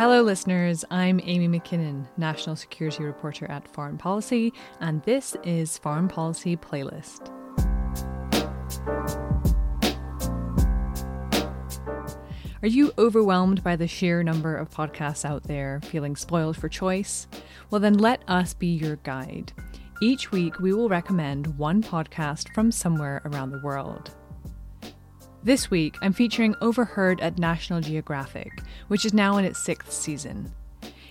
Hello, listeners. I'm Amy Mackinnon, National Security Reporter at Foreign Policy, and this is Foreign Policy Playlist. Are you overwhelmed by the sheer number of podcasts out there, feeling spoiled for choice? Well, then let us be your guide. Each week, we will recommend one podcast from somewhere around the world. This week, I'm featuring Overheard at National Geographic, which is now in its sixth season.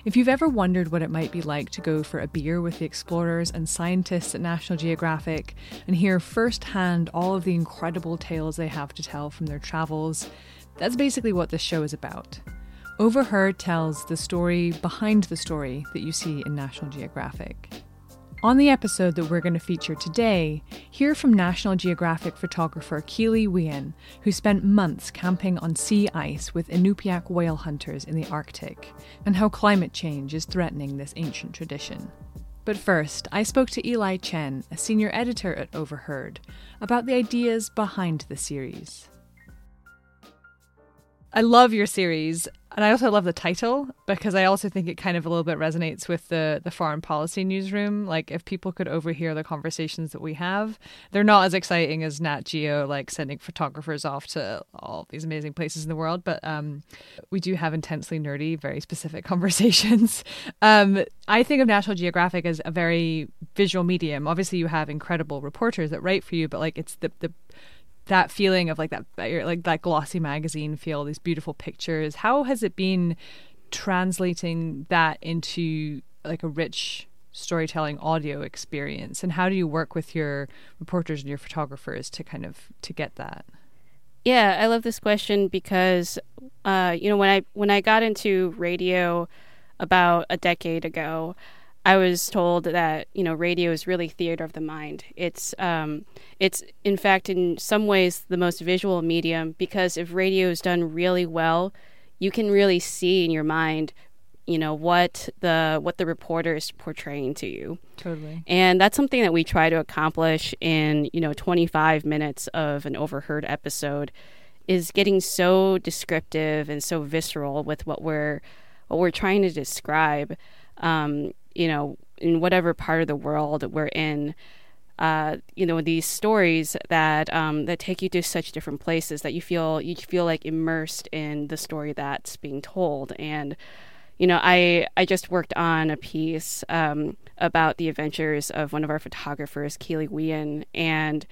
If you've ever wondered what it might be like to go for a beer with the explorers and scientists at National Geographic and hear firsthand all of the incredible tales they have to tell from their travels, that's basically what this show is about. Overheard tells the story behind the story that you see in National Geographic. On the episode that we're going to feature today, hear from National Geographic photographer Kiliii Yüyan, who spent months camping on sea ice with Inupiaq whale hunters in the Arctic, and how climate change is threatening this ancient tradition. But first, I spoke to Eli Chen, a senior editor at Overheard, about the ideas behind the series. I love your series, and I also love the title because I also think it kind of a little bit resonates with the the foreign policy newsroom. Like if people could overhear the conversations that we have, they're not as exciting as Nat Geo, like sending photographers off to all these amazing places in the world. But um, we do have intensely nerdy, very specific conversations. um, I think of National Geographic as a very visual medium. Obviously, you have incredible reporters that write for you, but like it's the the that feeling of like that like that glossy magazine feel these beautiful pictures how has it been translating that into like a rich storytelling audio experience? And how do you work with your reporters and your photographers to kind of to get that? Yeah i love this question because uh, you know when i when i got into radio about a decade ago I was told that you know radio is really theater of the mind. It's um, it's in fact in some ways the most visual medium because if radio is done really well, you can really see in your mind, you know what the what the reporter is portraying to you. Totally. And that's something that we try to accomplish in you know 25 minutes of an overheard episode, is getting so descriptive and so visceral with what we're what we're trying to describe. Um, you know, in whatever part of the world we're in, uh, you know, these stories that um, that take you to such different places that you feel you feel like immersed in the story that's being told. And you know, I I just worked on a piece um, about the adventures of one of our photographers, Kiliii Yüyan, and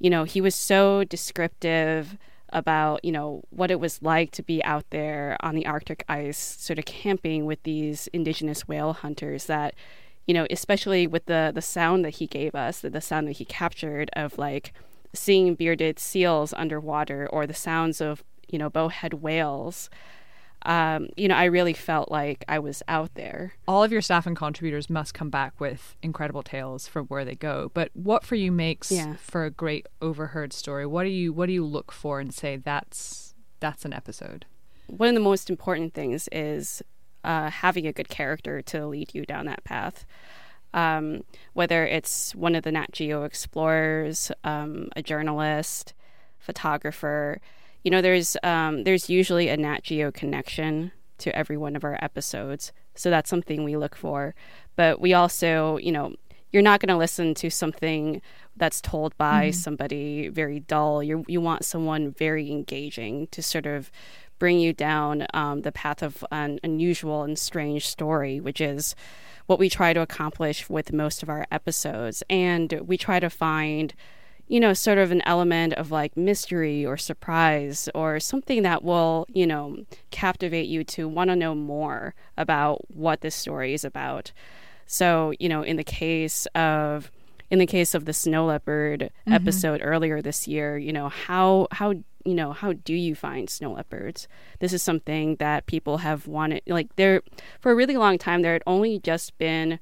you know, he was so descriptive about you know what it was like to be out there on the Arctic ice, sort of camping with these indigenous whale hunters. That you know, especially with the the sound that he gave us, the, the sound that he captured of like seeing bearded seals underwater, or the sounds of you know bowhead whales um, you know, I really felt like I was out there. All of your staff and contributors must come back with incredible tales from where they go. But what for you makes yeah. for a great overheard story? What do you what do you look for and say that's that's an episode? One of the most important things is uh, having a good character to lead you down that path. Um, whether it's one of the Nat Geo explorers, um, a journalist, photographer, you know, there's um, there's usually a Nat Geo connection to every one of our episodes, so that's something we look for. But we also, you know, you're not going to listen to something that's told by Mm-hmm. somebody very dull. You you want someone very engaging to sort of bring you down um, the path of an unusual and strange story, which is what we try to accomplish with most of our episodes. And we try to find, you know, sort of an element of like mystery or surprise or something that will, you know, captivate you to want to know more about what this story is about. So, you know, in the case of in the case of the snow leopard mm-hmm. episode earlier this year, you know, how how you know, how do you find snow leopards? This is something that people have wanted like there for a really long time there had only just been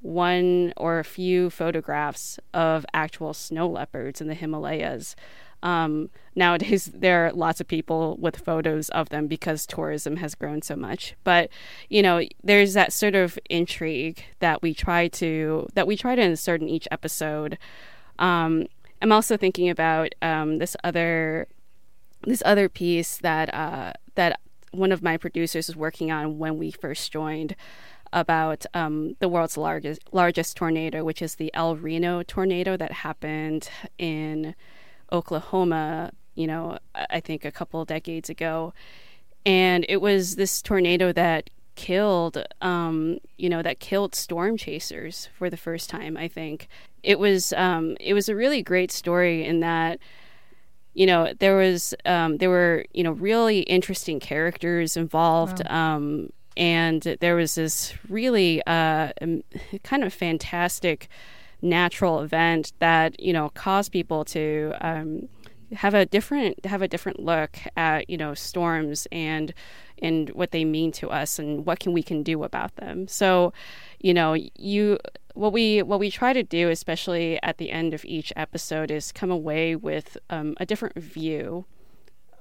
one or a few photographs of actual snow leopards in the Himalayas. Um, nowadays, there are lots of people with photos of them because tourism has grown so much. But you know, there's that sort of intrigue that we try to that we try to insert in each episode. Um, I'm also thinking about um, this other this other piece that uh, that one of my producers was working on when we first joined about um, the world's largest largest tornado, which is the El Reno tornado that happened in Oklahoma. You know, I think a couple decades ago, and it was this tornado that killed, um, you know, that killed storm chasers for the first time. I think it was um, it was a really great story in that you know there was um, there were you know really interesting characters involved um, and there was this really uh, kind of fantastic natural event that you know caused people to um, have a different have a different look at you know storms and and what they mean to us and what can we can do about them. So you know you what we what we try to do especially at the end of each episode is come away with um, a different view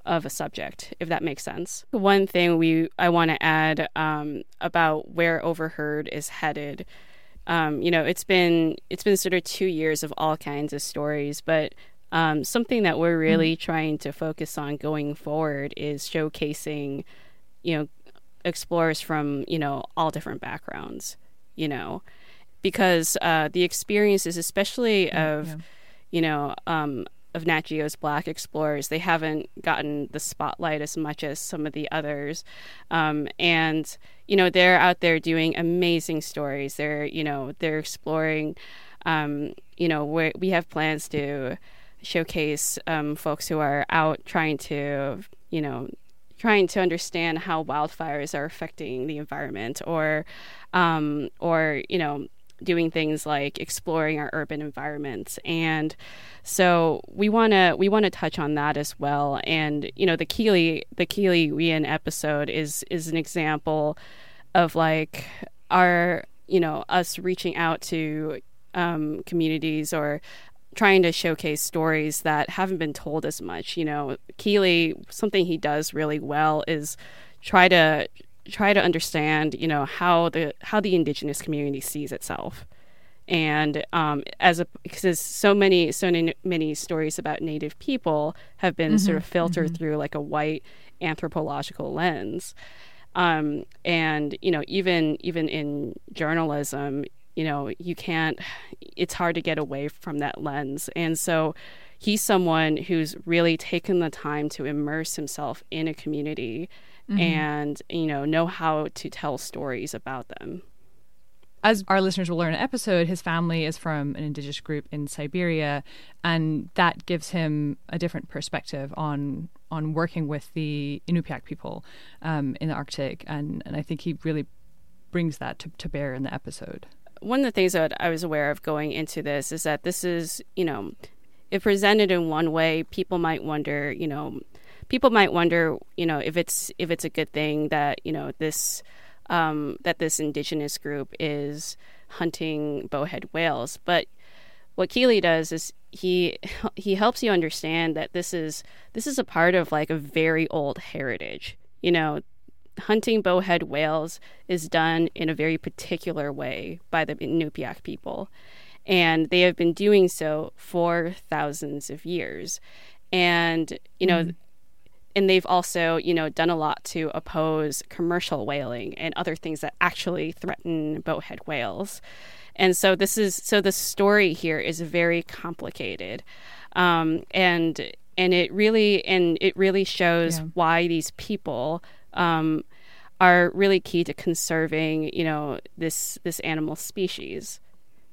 of a subject if that makes sense. One thing we i want to add um, about where overheard is headed um, you know it's been it's been sort of two years of all kinds of stories but um, something that we're really trying to focus on going forward is showcasing you know explorers from you know all different backgrounds you know because uh, the experiences especially of you know um, of Nat Geo's Black Explorers, they haven't gotten the spotlight as much as some of the others. Um, and, you know, they're out there doing amazing stories. They're, you know, they're exploring, um, you know, we we have plans to showcase um, folks who are out trying to, you know, trying to understand how wildfires are affecting the environment or, um, or, you know, doing things like exploring our urban environments. And so we want to we want to touch on that as well. And you know the Kiliii the Kiliii Yüyan episode is is an example of like our you know us reaching out to um, communities or trying to showcase stories that haven't been told as much you know. Kiliii something he does really well is try to try to understand, you know, how the how the indigenous community sees itself, and um, as a because so many so many, many stories about Native people have been sort of filtered through like a white anthropological lens, um, and you know, even even in journalism, you know, you can't. It's hard to get away from that lens, and so he's someone who's really taken the time to immerse himself in a community and you know know how to tell stories about them as our listeners will learn in episode, his family is from an indigenous group in Siberia, and that gives him a different perspective on on working with the Inupiaq people um, in the Arctic, and and I think he really brings that to, to bear in the episode. one of the things that I was aware of going into this is that this is, you know, if presented in one way, people might wonder, you know, people might wonder, you know, if it's if it's a good thing that you know this um, that this indigenous group is hunting bowhead whales. But what Kiliii does is he he helps you understand that this is this is a part of like a very old heritage. You know, hunting bowhead whales is done in a very particular way by the Inupiaq people. And they have been doing so for thousands of years. And, you know, and they've also, you know, done a lot to oppose commercial whaling and other things that actually threaten bowhead whales. And so this is so the story here is very complicated, um, and and it really and it really shows yeah. why these people um, are really key to conserving, you know, this this animal species,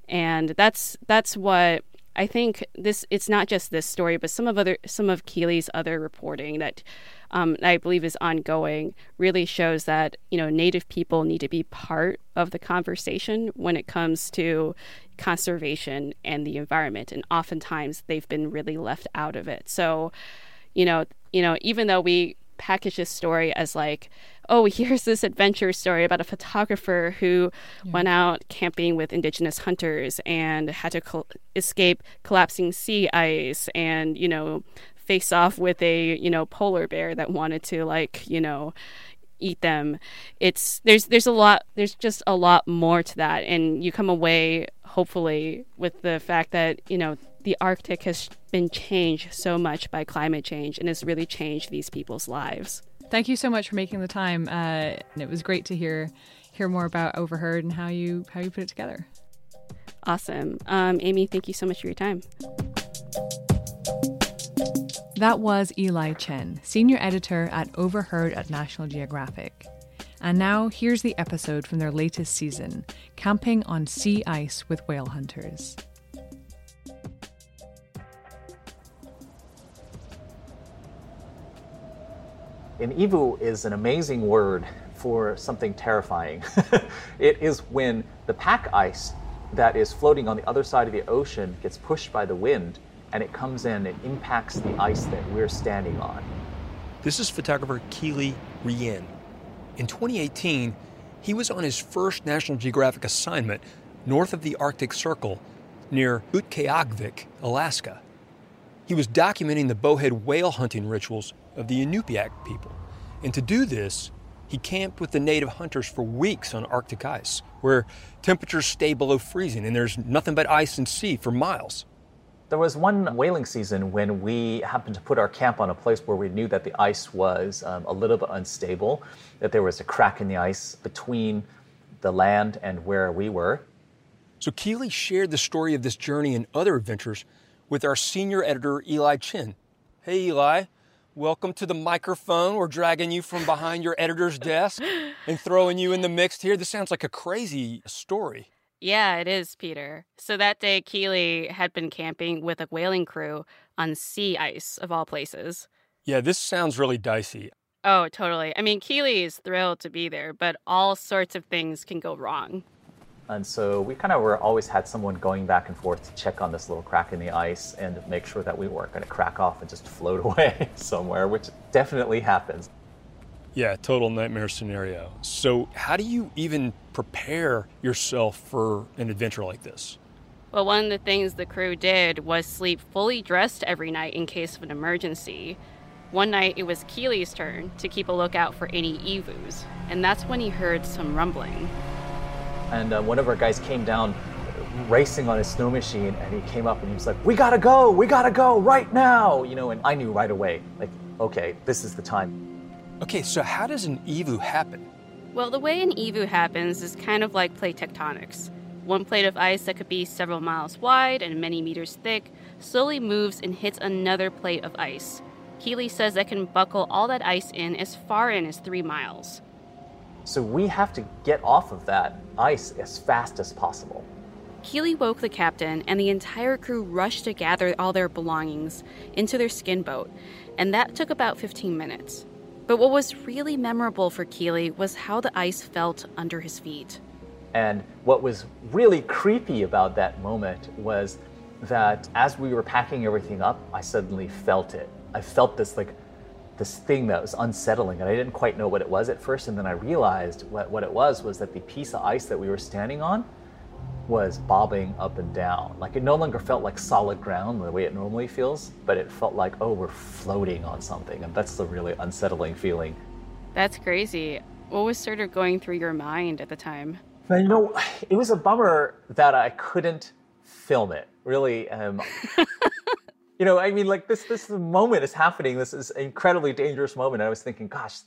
and that's that's what I think this it's not just this story, but some of other some of Kiliii's other reporting that um, I believe is ongoing really shows that you know Native people need to be part of the conversation when it comes to conservation and the environment, and oftentimes they've been really left out of it. So, you know, you know, even though we package this story as like oh, here's this adventure story about a photographer who yeah. went out camping with indigenous hunters and had to escape collapsing sea ice and, you know, face off with a, you know, polar bear that wanted to like, you know, eat them. It's there's there's a lot there's just a lot more to that and you come away hopefully with the fact that, you know, the Arctic has been changed so much by climate change and has really changed these people's lives. Thank you so much for making the time. Uh, it was great to hear hear more about Overheard and how you how you put it together. Awesome, um, Amy. Thank you so much for your time. That was Eli Chen, senior editor at Overheard at National Geographic. And now here's the episode from their latest season, Camping on Sea Ice with Whale Hunters. An evu is an amazing word for something terrifying. it is when the pack ice that is floating on the other side of the ocean gets pushed by the wind and it comes in and impacts the ice that we're standing on. This is photographer Kiliii Yüyan. In 2018, he was on his first National Geographic assignment north of the Arctic Circle near Utqiagvik, Alaska. He was documenting the bowhead whale hunting rituals of the Inupiaq people. And to do this, he camped with the native hunters for weeks on Arctic ice, where temperatures stay below freezing and there's nothing but ice and sea for miles. There was one whaling season when we happened to put our camp on a place where we knew that the ice was um, a little bit unstable, that there was a crack in the ice between the land and where we were. So Kiliii shared the story of this journey and other adventures with our senior editor, Eli Chen. Hey, Eli. Welcome to the microphone. We're dragging you from behind your editor's desk and throwing you in the mix here. This sounds like a crazy story. Yeah, it is, Peter. So that day, Kiliii had been camping with a whaling crew on sea ice, of all places. Yeah, this sounds really dicey. Oh, totally. I mean, Kiliii is thrilled to be there, but all sorts of things can go wrong. And so we kind of were always had someone going back and forth to check on this little crack in the ice and make sure that we weren't going to crack off and just float away somewhere, which definitely happens. Yeah, total nightmare scenario. So, how do you even prepare yourself for an adventure like this? Well, one of the things the crew did was sleep fully dressed every night in case of an emergency. One night it was Kiliii's turn to keep a lookout for any evus, and that's when he heard some rumbling and uh, one of our guys came down racing on his snow machine and he came up and he was like we gotta go we gotta go right now you know and i knew right away like okay this is the time. Okay so how does an evu happen? Well the way an evu happens is kind of like plate tectonics. One plate of ice that could be several miles wide and many meters thick slowly moves and hits another plate of ice. Kiliii says that can buckle all that ice in as far in as three miles so we have to get off of that ice as fast as possible. Kiliii woke the captain, and the entire crew rushed to gather all their belongings into their skin boat, and that took about 15 minutes. But what was really memorable for Kiliii was how the ice felt under his feet. And what was really creepy about that moment was that as we were packing everything up, I suddenly felt it. I felt this like this thing that was unsettling and I didn't quite know what it was at first and then I realized what, what it was was that the piece of ice that we were standing on was bobbing up and down. Like it no longer felt like solid ground the way it normally feels, but it felt like, oh, we're floating on something. And that's the really unsettling feeling. That's crazy. What was sort of going through your mind at the time? You know, it was a bummer that I couldn't film it. Really, um, You know, I mean, like this this moment is happening. This is an incredibly dangerous moment. And I was thinking, gosh,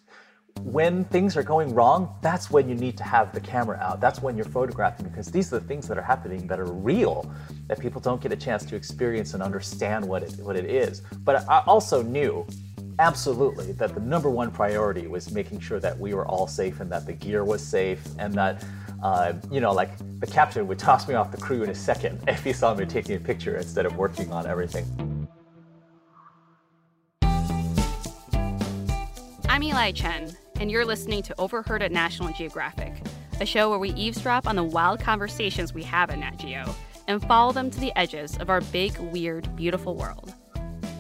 when things are going wrong, that's when you need to have the camera out. That's when you're photographing because these are the things that are happening that are real, that people don't get a chance to experience and understand what it what it is. But I also knew absolutely that the number one priority was making sure that we were all safe and that the gear was safe and that uh, you know like the captain would toss me off the crew in a second if he saw me taking a picture instead of working on everything i'm eli chen and you're listening to overheard at national geographic a show where we eavesdrop on the wild conversations we have at nat geo and follow them to the edges of our big weird beautiful world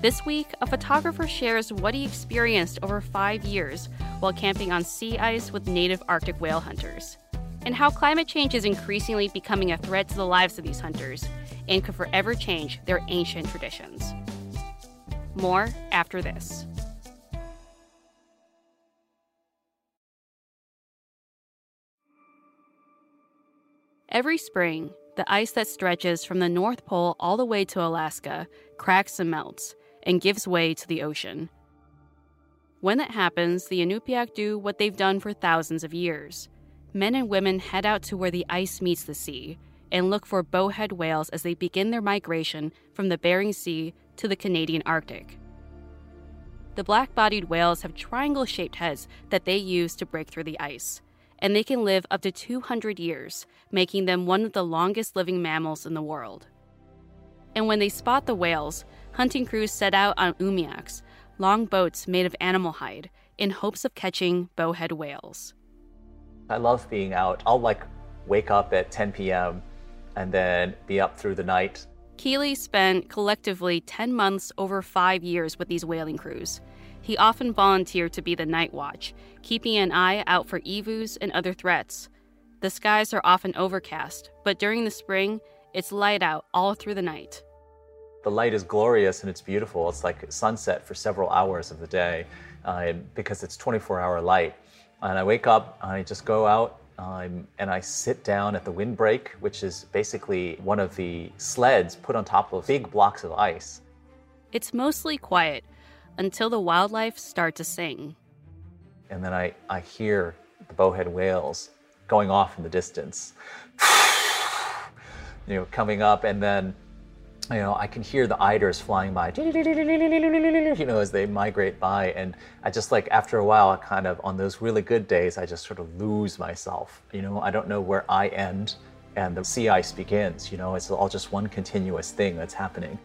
this week, a photographer shares what he experienced over five years while camping on sea ice with native Arctic whale hunters, and how climate change is increasingly becoming a threat to the lives of these hunters and could forever change their ancient traditions. More after this. Every spring, the ice that stretches from the North Pole all the way to Alaska cracks and melts and gives way to the ocean. When that happens, the Inupiaq do what they've done for thousands of years. Men and women head out to where the ice meets the sea and look for bowhead whales as they begin their migration from the Bering Sea to the Canadian Arctic. The black bodied whales have triangle shaped heads that they use to break through the ice, and they can live up to 200 years, making them one of the longest living mammals in the world. And when they spot the whales, hunting crews set out on umiaks, long boats made of animal hide, in hopes of catching bowhead whales. I love being out. I'll like wake up at 10 p.m. and then be up through the night. Kiliii spent collectively 10 months over five years with these whaling crews. He often volunteered to be the night watch, keeping an eye out for evus and other threats. The skies are often overcast, but during the spring, it's light out all through the night the light is glorious and it's beautiful. It's like sunset for several hours of the day uh, because it's 24 hour light. And I wake up, I just go out um, and I sit down at the windbreak, which is basically one of the sleds put on top of big blocks of ice. It's mostly quiet until the wildlife start to sing. And then I, I hear the bowhead whales going off in the distance, you know, coming up, and then you know, I can hear the eiders flying by, you know, as they migrate by. And I just like, after a while, I kind of, on those really good days, I just sort of lose myself. You know, I don't know where I end and the sea ice begins. You know, it's all just one continuous thing that's happening.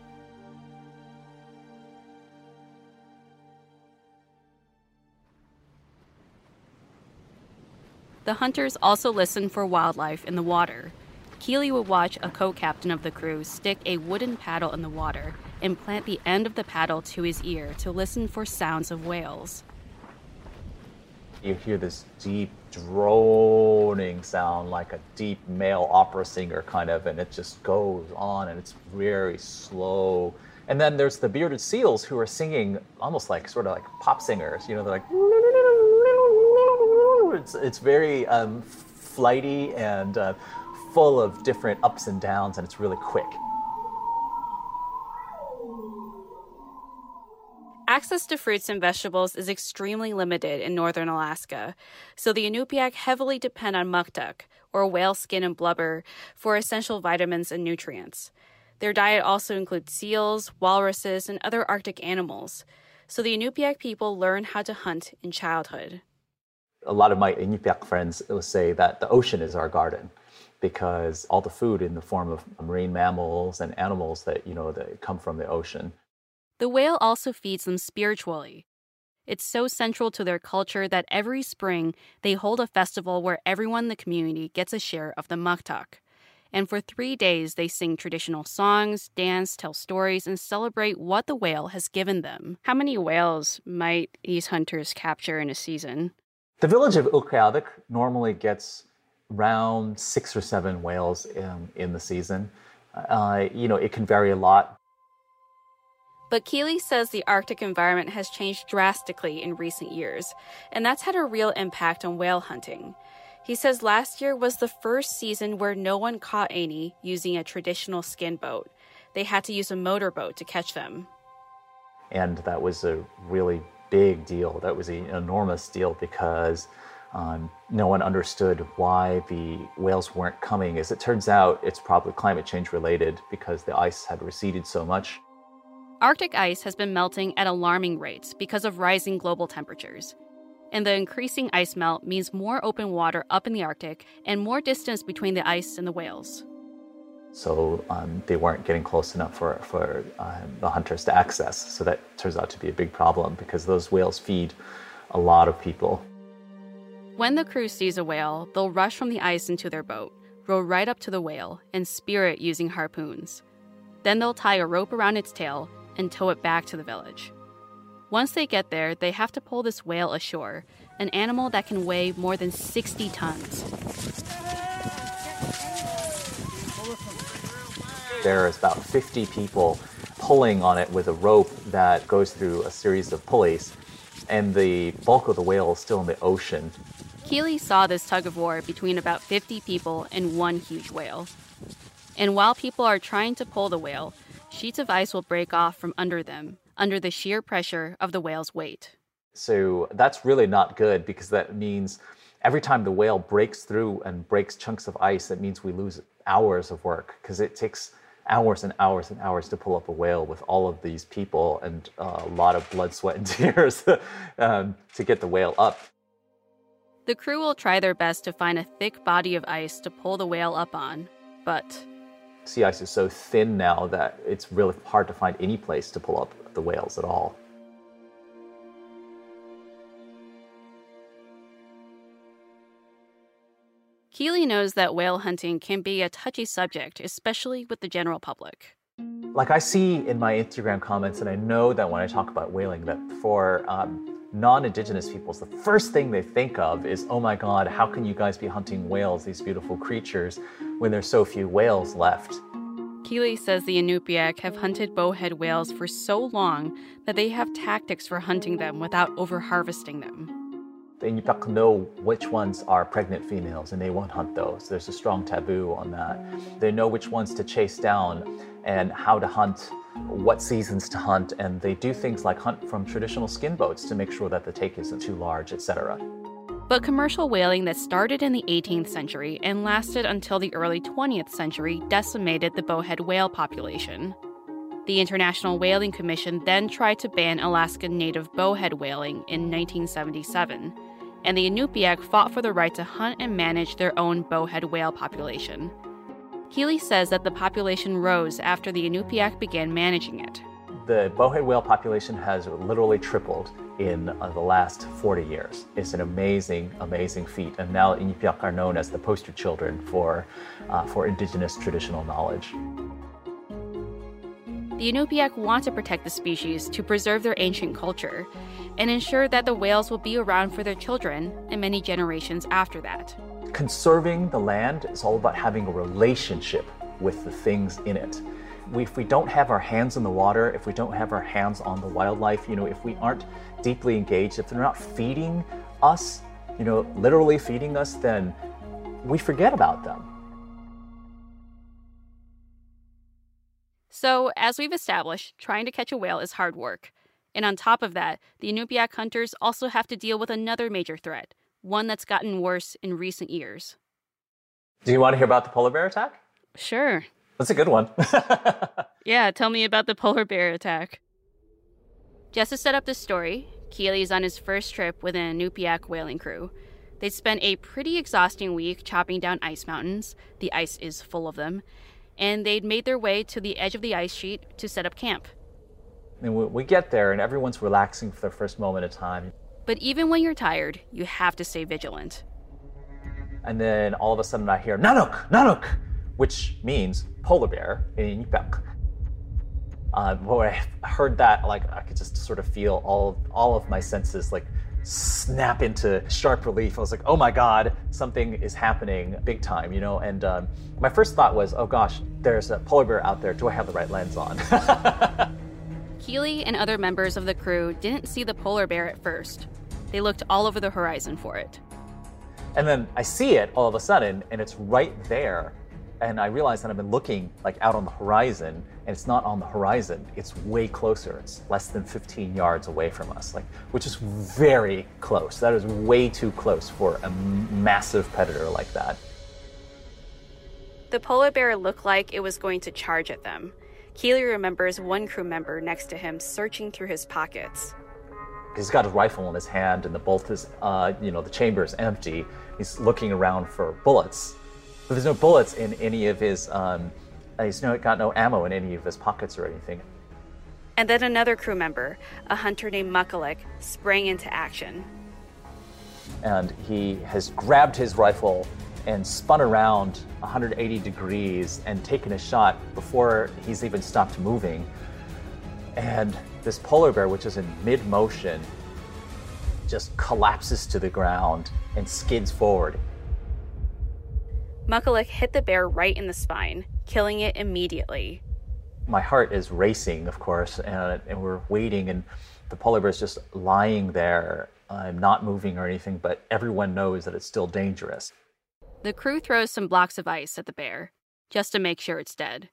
The hunters also listen for wildlife in the water. Kiliii would watch a co captain of the crew stick a wooden paddle in the water and plant the end of the paddle to his ear to listen for sounds of whales. You hear this deep droning sound like a deep male opera singer, kind of, and it just goes on and it's very slow. And then there's the bearded seals who are singing almost like sort of like pop singers. You know, they're like. It's, it's very um, flighty and uh, full of different ups and downs, and it's really quick. Access to fruits and vegetables is extremely limited in northern Alaska, so the Inupiaq heavily depend on muktuk, or whale skin and blubber, for essential vitamins and nutrients. Their diet also includes seals, walruses, and other Arctic animals, so the Inupiaq people learn how to hunt in childhood. A lot of my Inupiaq friends will say that the ocean is our garden because all the food in the form of marine mammals and animals that you know that come from the ocean. The whale also feeds them spiritually. It's so central to their culture that every spring they hold a festival where everyone in the community gets a share of the muktuk. And for three days, they sing traditional songs, dance, tell stories, and celebrate what the whale has given them. How many whales might these hunters capture in a season? The village of Utqiagvik normally gets around six or seven whales in, in the season. Uh, you know, it can vary a lot. But Kiliii says the Arctic environment has changed drastically in recent years, and that's had a real impact on whale hunting. He says last year was the first season where no one caught any using a traditional skin boat. They had to use a motorboat to catch them. And that was a really big deal. That was an enormous deal because um, no one understood why the whales weren't coming. As it turns out, it's probably climate change related because the ice had receded so much. Arctic ice has been melting at alarming rates because of rising global temperatures. And the increasing ice melt means more open water up in the Arctic and more distance between the ice and the whales. So um, they weren't getting close enough for, for uh, the hunters to access. So that turns out to be a big problem because those whales feed a lot of people. When the crew sees a whale, they'll rush from the ice into their boat, row right up to the whale, and spear it using harpoons. Then they'll tie a rope around its tail and tow it back to the village. Once they get there, they have to pull this whale ashore, an animal that can weigh more than 60 tons. There is about 50 people pulling on it with a rope that goes through a series of pulleys, and the bulk of the whale is still in the ocean. Kiliii saw this tug of war between about 50 people and one huge whale. And while people are trying to pull the whale, sheets of ice will break off from under them under the sheer pressure of the whale's weight. So that's really not good because that means every time the whale breaks through and breaks chunks of ice, it means we lose hours of work because it takes hours and hours and hours to pull up a whale with all of these people and uh, a lot of blood, sweat, and tears um, to get the whale up. The crew will try their best to find a thick body of ice to pull the whale up on, but. Sea ice is so thin now that it's really hard to find any place to pull up the whales at all. Kiliii knows that whale hunting can be a touchy subject, especially with the general public. Like I see in my Instagram comments, and I know that when I talk about whaling, that for um, non Indigenous peoples, the first thing they think of is, oh my God, how can you guys be hunting whales, these beautiful creatures, when there's so few whales left? Kiliii says the Inupiaq have hunted bowhead whales for so long that they have tactics for hunting them without overharvesting them. The Inupiaq know which ones are pregnant females and they won't hunt those. There's a strong taboo on that. They know which ones to chase down and how to hunt, what seasons to hunt, and they do things like hunt from traditional skin boats to make sure that the take isn't too large, etc. But commercial whaling that started in the 18th century and lasted until the early 20th century decimated the bowhead whale population. The International Whaling Commission then tried to ban Alaskan native bowhead whaling in 1977, and the Inupiaq fought for the right to hunt and manage their own bowhead whale population. Kiliii says that the population rose after the Inupiaq began managing it. The bowhead whale population has literally tripled in uh, the last 40 years. It's an amazing, amazing feat. And now Inupiaq are known as the poster children for, uh, for indigenous traditional knowledge. The Inupiaq want to protect the species to preserve their ancient culture and ensure that the whales will be around for their children and many generations after that. Conserving the land is all about having a relationship with the things in it if we don't have our hands in the water, if we don't have our hands on the wildlife, you know, if we aren't deeply engaged, if they're not feeding us, you know, literally feeding us, then we forget about them. So, as we've established, trying to catch a whale is hard work. And on top of that, the Inupiaq hunters also have to deal with another major threat, one that's gotten worse in recent years. Do you want to hear about the polar bear attack? Sure. That's a good one. yeah, tell me about the polar bear attack. Just to set up the story, Kiliii's on his first trip with an Inupiaq whaling crew. They spent a pretty exhausting week chopping down ice mountains. The ice is full of them. And they'd made their way to the edge of the ice sheet to set up camp. And we get there, and everyone's relaxing for the first moment of time. But even when you're tired, you have to stay vigilant. And then all of a sudden I hear, Nanuk! Nanuk! which means polar bear in Inupiaq. Uh, when I heard that, like I could just sort of feel all all of my senses like snap into sharp relief. I was like, oh my god, something is happening big time, you know. And um, my first thought was, oh gosh, there's a polar bear out there. Do I have the right lens on? Kiliii and other members of the crew didn't see the polar bear at first. They looked all over the horizon for it. And then I see it all of a sudden, and it's right there And I realized that I've been looking like out on the horizon, and it's not on the horizon. It's way closer. It's less than 15 yards away from us, like which is very close. That is way too close for a massive predator like that. The polar bear looked like it was going to charge at them. Kiliii remembers one crew member next to him searching through his pockets. He's got his rifle in his hand, and the bolt is, uh, you know, the chamber is empty. He's looking around for bullets, but there's no bullets in any of his. Um, he's no, got no ammo in any of his pockets or anything. And then another crew member, a hunter named Muckalik, sprang into action. And he has grabbed his rifle and spun around 180 degrees and taken a shot before he's even stopped moving. And this polar bear, which is in mid motion, just collapses to the ground and skids forward. Muckalik hit the bear right in the spine, killing it immediately. My heart is racing, of course, and, and we're waiting, and the polar bear is just lying there, I'm not moving or anything, but everyone knows that it's still dangerous. The crew throws some blocks of ice at the bear, just to make sure it's dead.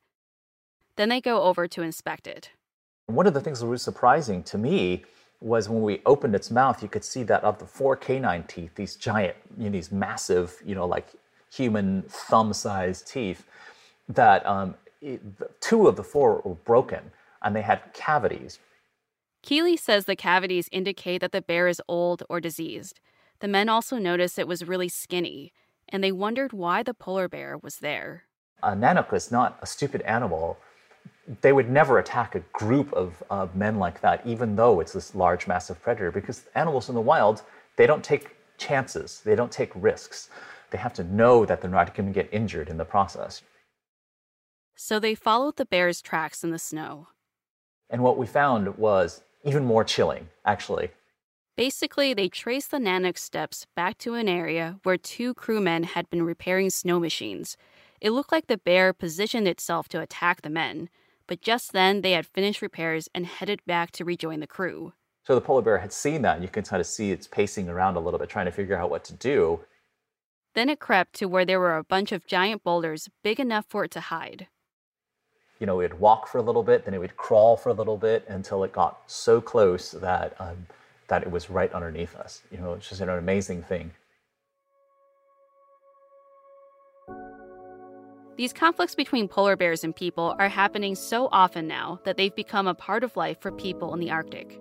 Then they go over to inspect it. One of the things that was surprising to me was when we opened its mouth, you could see that of the four canine teeth, these giant, you know, these massive, you know, like human thumb-sized teeth, that um, it, two of the four were broken and they had cavities. Kiliii says the cavities indicate that the bear is old or diseased. The men also noticed it was really skinny, and they wondered why the polar bear was there. A nanook is not a stupid animal. They would never attack a group of uh, men like that, even though it's this large, massive predator, because animals in the wild, they don't take chances, they don't take risks. They have to know that they're not going to get injured in the process. So they followed the bear's tracks in the snow. And what we found was even more chilling, actually. Basically, they traced the Nanook steps back to an area where two crewmen had been repairing snow machines. It looked like the bear positioned itself to attack the men, but just then they had finished repairs and headed back to rejoin the crew. So the polar bear had seen that. and You can kind of see it's pacing around a little bit, trying to figure out what to do. Then it crept to where there were a bunch of giant boulders big enough for it to hide. You know, it would walk for a little bit, then it would crawl for a little bit until it got so close that um, that it was right underneath us. You know, it's just an amazing thing. These conflicts between polar bears and people are happening so often now that they've become a part of life for people in the Arctic.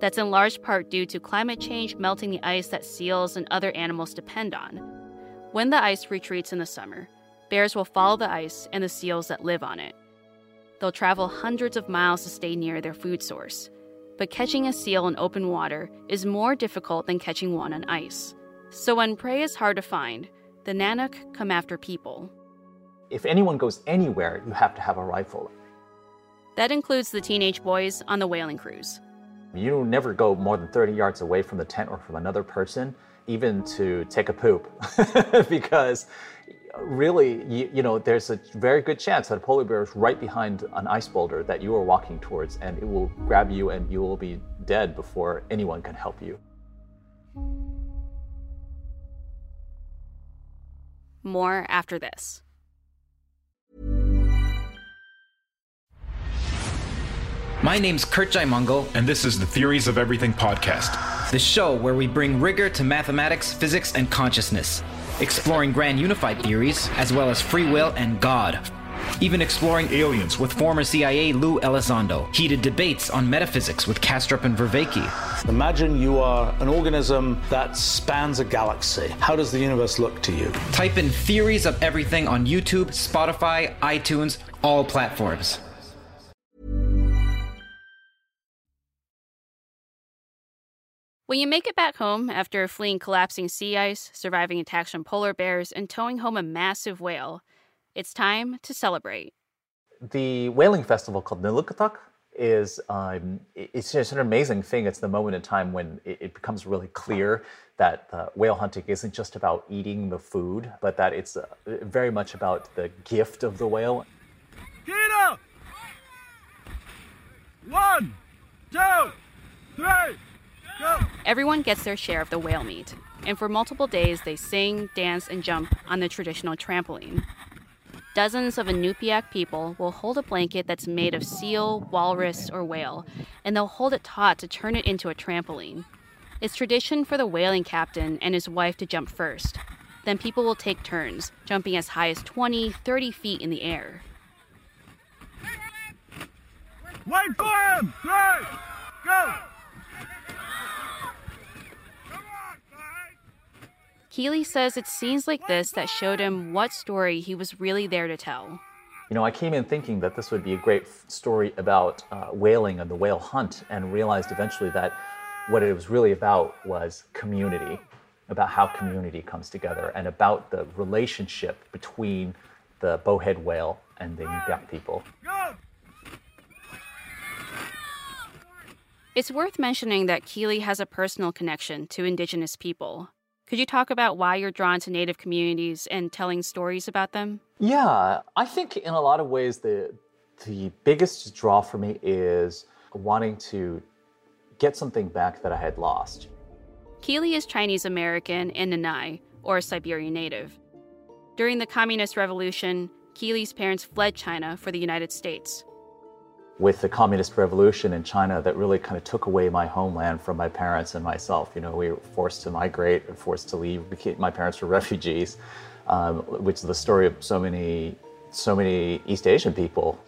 That's in large part due to climate change melting the ice that seals and other animals depend on. When the ice retreats in the summer, bears will follow the ice and the seals that live on it. They'll travel hundreds of miles to stay near their food source, but catching a seal in open water is more difficult than catching one on ice. So when prey is hard to find, the Nanook come after people. If anyone goes anywhere, you have to have a rifle. That includes the teenage boys on the whaling crews. You never go more than 30 yards away from the tent or from another person, even to take a poop, because really, you, you, know, there's a very good chance that a polar bear is right behind an ice boulder that you are walking towards, and it will grab you and you will be dead before anyone can help you. More after this. My name's Kurt Jaimungal, and this is the Theories of Everything podcast, the show where we bring rigor to mathematics, physics, and consciousness, exploring grand unified theories as well as free will and God. Even exploring aliens with former CIA Lou Elizondo, heated debates on metaphysics with Kastrup and Vervaeke. Imagine you are an organism that spans a galaxy. How does the universe look to you? Type in Theories of Everything on YouTube, Spotify, iTunes, all platforms. When you make it back home after fleeing collapsing sea ice, surviving attacks from polar bears, and towing home a massive whale, it's time to celebrate. The whaling festival called Nalukataq is um, it's just an amazing thing. It's the moment in time when it, it becomes really clear that uh, whale hunting isn't just about eating the food, but that it's uh, very much about the gift of the whale. Kina! One, two, three. Everyone gets their share of the whale meat, and for multiple days they sing, dance, and jump on the traditional trampoline. dozens of Inupiaq people will hold a blanket that's made of seal, walrus, or whale, and they'll hold it taut to turn it into a trampoline. It's tradition for the whaling captain and his wife to jump first. Then people will take turns, jumping as high as 20, 30 feet in the air. Wait for him! Three, go! Kiliii says it's scenes like this that showed him what story he was really there to tell. You know, I came in thinking that this would be a great story about uh, whaling and the whale hunt, and realized eventually that what it was really about was community, about how community comes together, and about the relationship between the bowhead whale and the Inupiaq people. It's worth mentioning that Kiliii has a personal connection to Indigenous people. Could you talk about why you're drawn to Native communities and telling stories about them? Yeah, I think in a lot of ways the the biggest draw for me is wanting to get something back that I had lost. Kiliii is Chinese American and Nanai, or Siberian native. During the Communist Revolution, Kiliii's parents fled China for the United States. With the communist revolution in China, that really kind of took away my homeland from my parents and myself. You know, we were forced to migrate and forced to leave. My parents were refugees, um, which is the story of so many, so many East Asian people.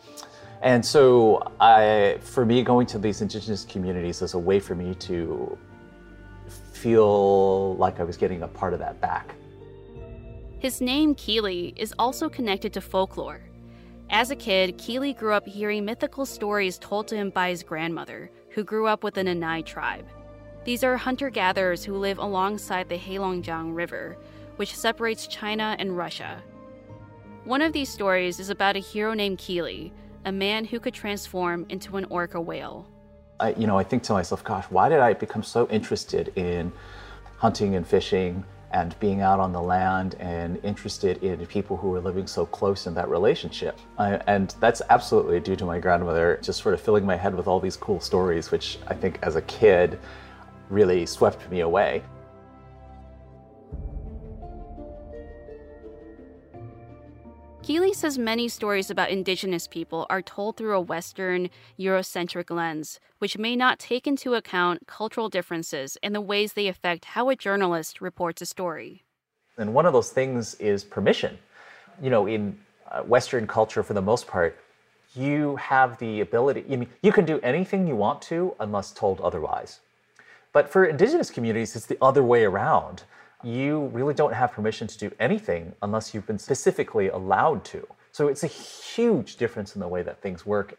And so, I, for me, going to these indigenous communities is a way for me to feel like I was getting a part of that back. His name, Kiliii, is also connected to folklore. As a kid, Kiliii grew up hearing mythical stories told to him by his grandmother, who grew up with the Nanai tribe. These are hunter gatherers who live alongside the Heilongjiang River, which separates China and Russia. One of these stories is about a hero named Kiliii, a man who could transform into an orca whale. I, you know, I think to myself, gosh, why did I become so interested in hunting and fishing and being out on the land and interested in people who were living so close in that relationship? I, and that's absolutely due to my grandmother just sort of filling my head with all these cool stories, which I think as a kid really swept me away. Kiliii says many stories about indigenous people are told through a Western, Eurocentric lens, which may not take into account cultural differences and the ways they affect how a journalist reports a story. And one of those things is permission. You know, in uh, Western culture, for the most part, you have the ability, you, mean, you can do anything you want to unless told otherwise. But for indigenous communities, it's the other way around you really don't have permission to do anything unless you've been specifically allowed to. So it's a huge difference in the way that things work.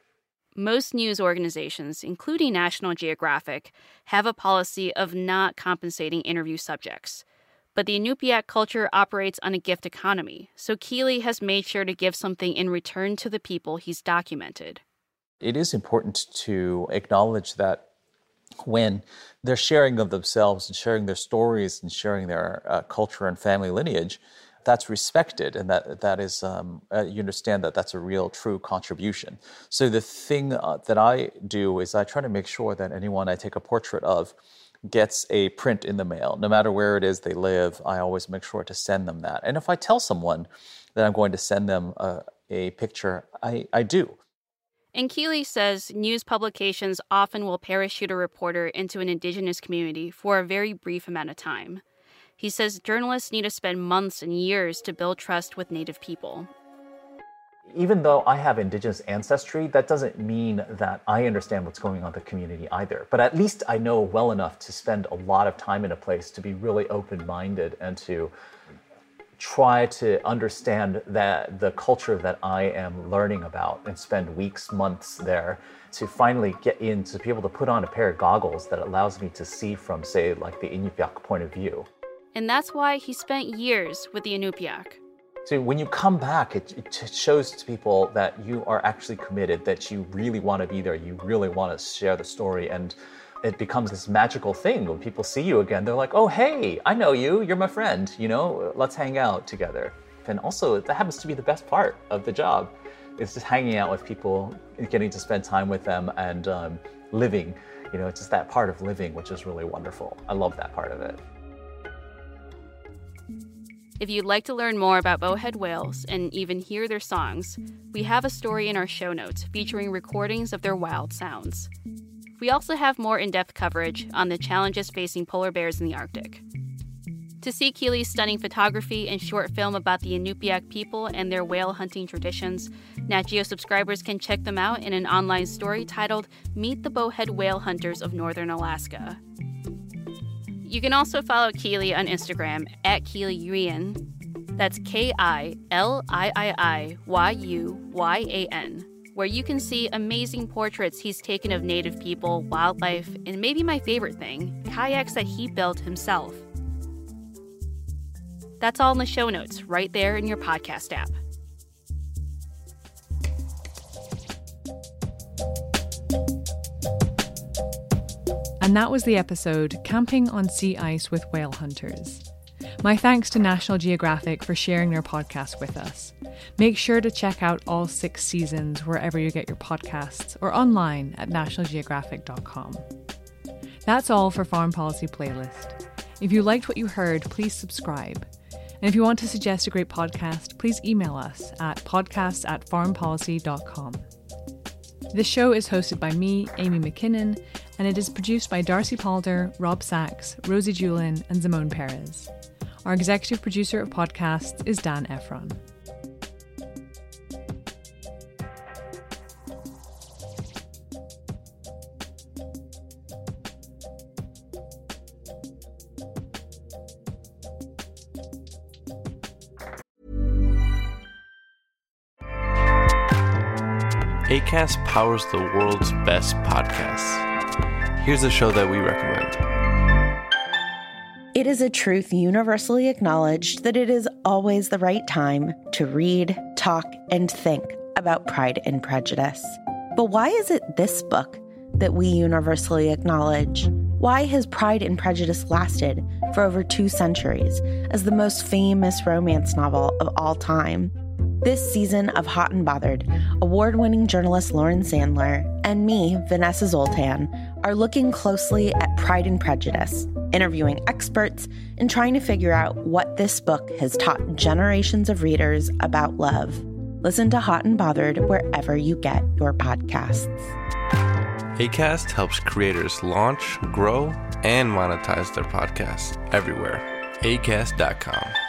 Most news organizations, including National Geographic, have a policy of not compensating interview subjects. But the Inupiaq culture operates on a gift economy, so Kiliii has made sure to give something in return to the people he's documented. It is important to acknowledge that when they're sharing of themselves and sharing their stories and sharing their uh, culture and family lineage, that's respected and that that is um, uh, you understand that that's a real true contribution. So the thing uh, that i do is i try to make sure that anyone i take a portrait of gets a print in the mail. No matter where it is they live i always make sure to send them that. And if i tell someone that i'm going to send them a, a picture i, I do and Kiliii says news publications often will parachute a reporter into an indigenous community for a very brief amount of time. He says journalists need to spend months and years to build trust with Native people. Even though I have indigenous ancestry, that doesn't mean that I understand what's going on in the community either. But at least I know well enough to spend a lot of time in a place to be really open minded and to try to understand that the culture that I am learning about and spend weeks, months there to finally get in to be able to put on a pair of goggles that allows me to see from, say, like the Inupiaq point of view. And that's why he spent years with the Inupiaq. So when you come back, it, it shows to people that you are actually committed, that you really want to be there, you really want to share the story, and it becomes this magical thing when people see you again. They're like, oh, hey, I know you. You're my friend. You know, let's hang out together. And also, that happens to be the best part of the job. It's just hanging out with people, getting to spend time with them, and um, living. You know, it's just that part of living, which is really wonderful. I love that part of it. If you'd like to learn more about bowhead whales and even hear their songs, we have a story in our show notes featuring recordings of their wild sounds. We also have more in depth coverage on the challenges facing polar bears in the Arctic. To see Kiliii's stunning photography and short film about the Inupiaq people and their whale hunting traditions, Nat Geo subscribers can check them out in an online story titled Meet the Bowhead Whale Hunters of Northern Alaska. You can also follow Kiliii on Instagram at Kiliii Yüyan. That's K I L I I I Y U Y A N, where you can see amazing portraits he's taken of native people, wildlife, and maybe my favorite thing, kayaks that he built himself. That's all in the show notes, right there in your podcast app. And that was the episode Camping on Sea Ice with Whale Hunters. My thanks to National Geographic for sharing their podcast with us. Make sure to check out all six seasons wherever you get your podcasts or online at nationalgeographic.com. That's all for Foreign Policy Playlist. If you liked what you heard, please subscribe. And if you want to suggest a great podcast, please email us at podcasts at foreignpolicy.com. This show is hosted by me, Amy Mackinnon, and it is produced by Darcy Palder, Rob Sachs, Rosie Julin, and Simone Perez. Our executive producer of podcasts is Dan Efron. ACAST powers the world's best podcasts. Here's a show that we recommend. It is a truth universally acknowledged that it is always the right time to read, talk, and think about Pride and Prejudice. But why is it this book that we universally acknowledge? Why has Pride and Prejudice lasted for over two centuries as the most famous romance novel of all time? This season of Hot and Bothered, award winning journalist Lauren Sandler and me, Vanessa Zoltan, are looking closely at Pride and Prejudice, interviewing experts, and trying to figure out what this book has taught generations of readers about love. Listen to Hot and Bothered wherever you get your podcasts. ACAST helps creators launch, grow, and monetize their podcasts everywhere. ACAST.com.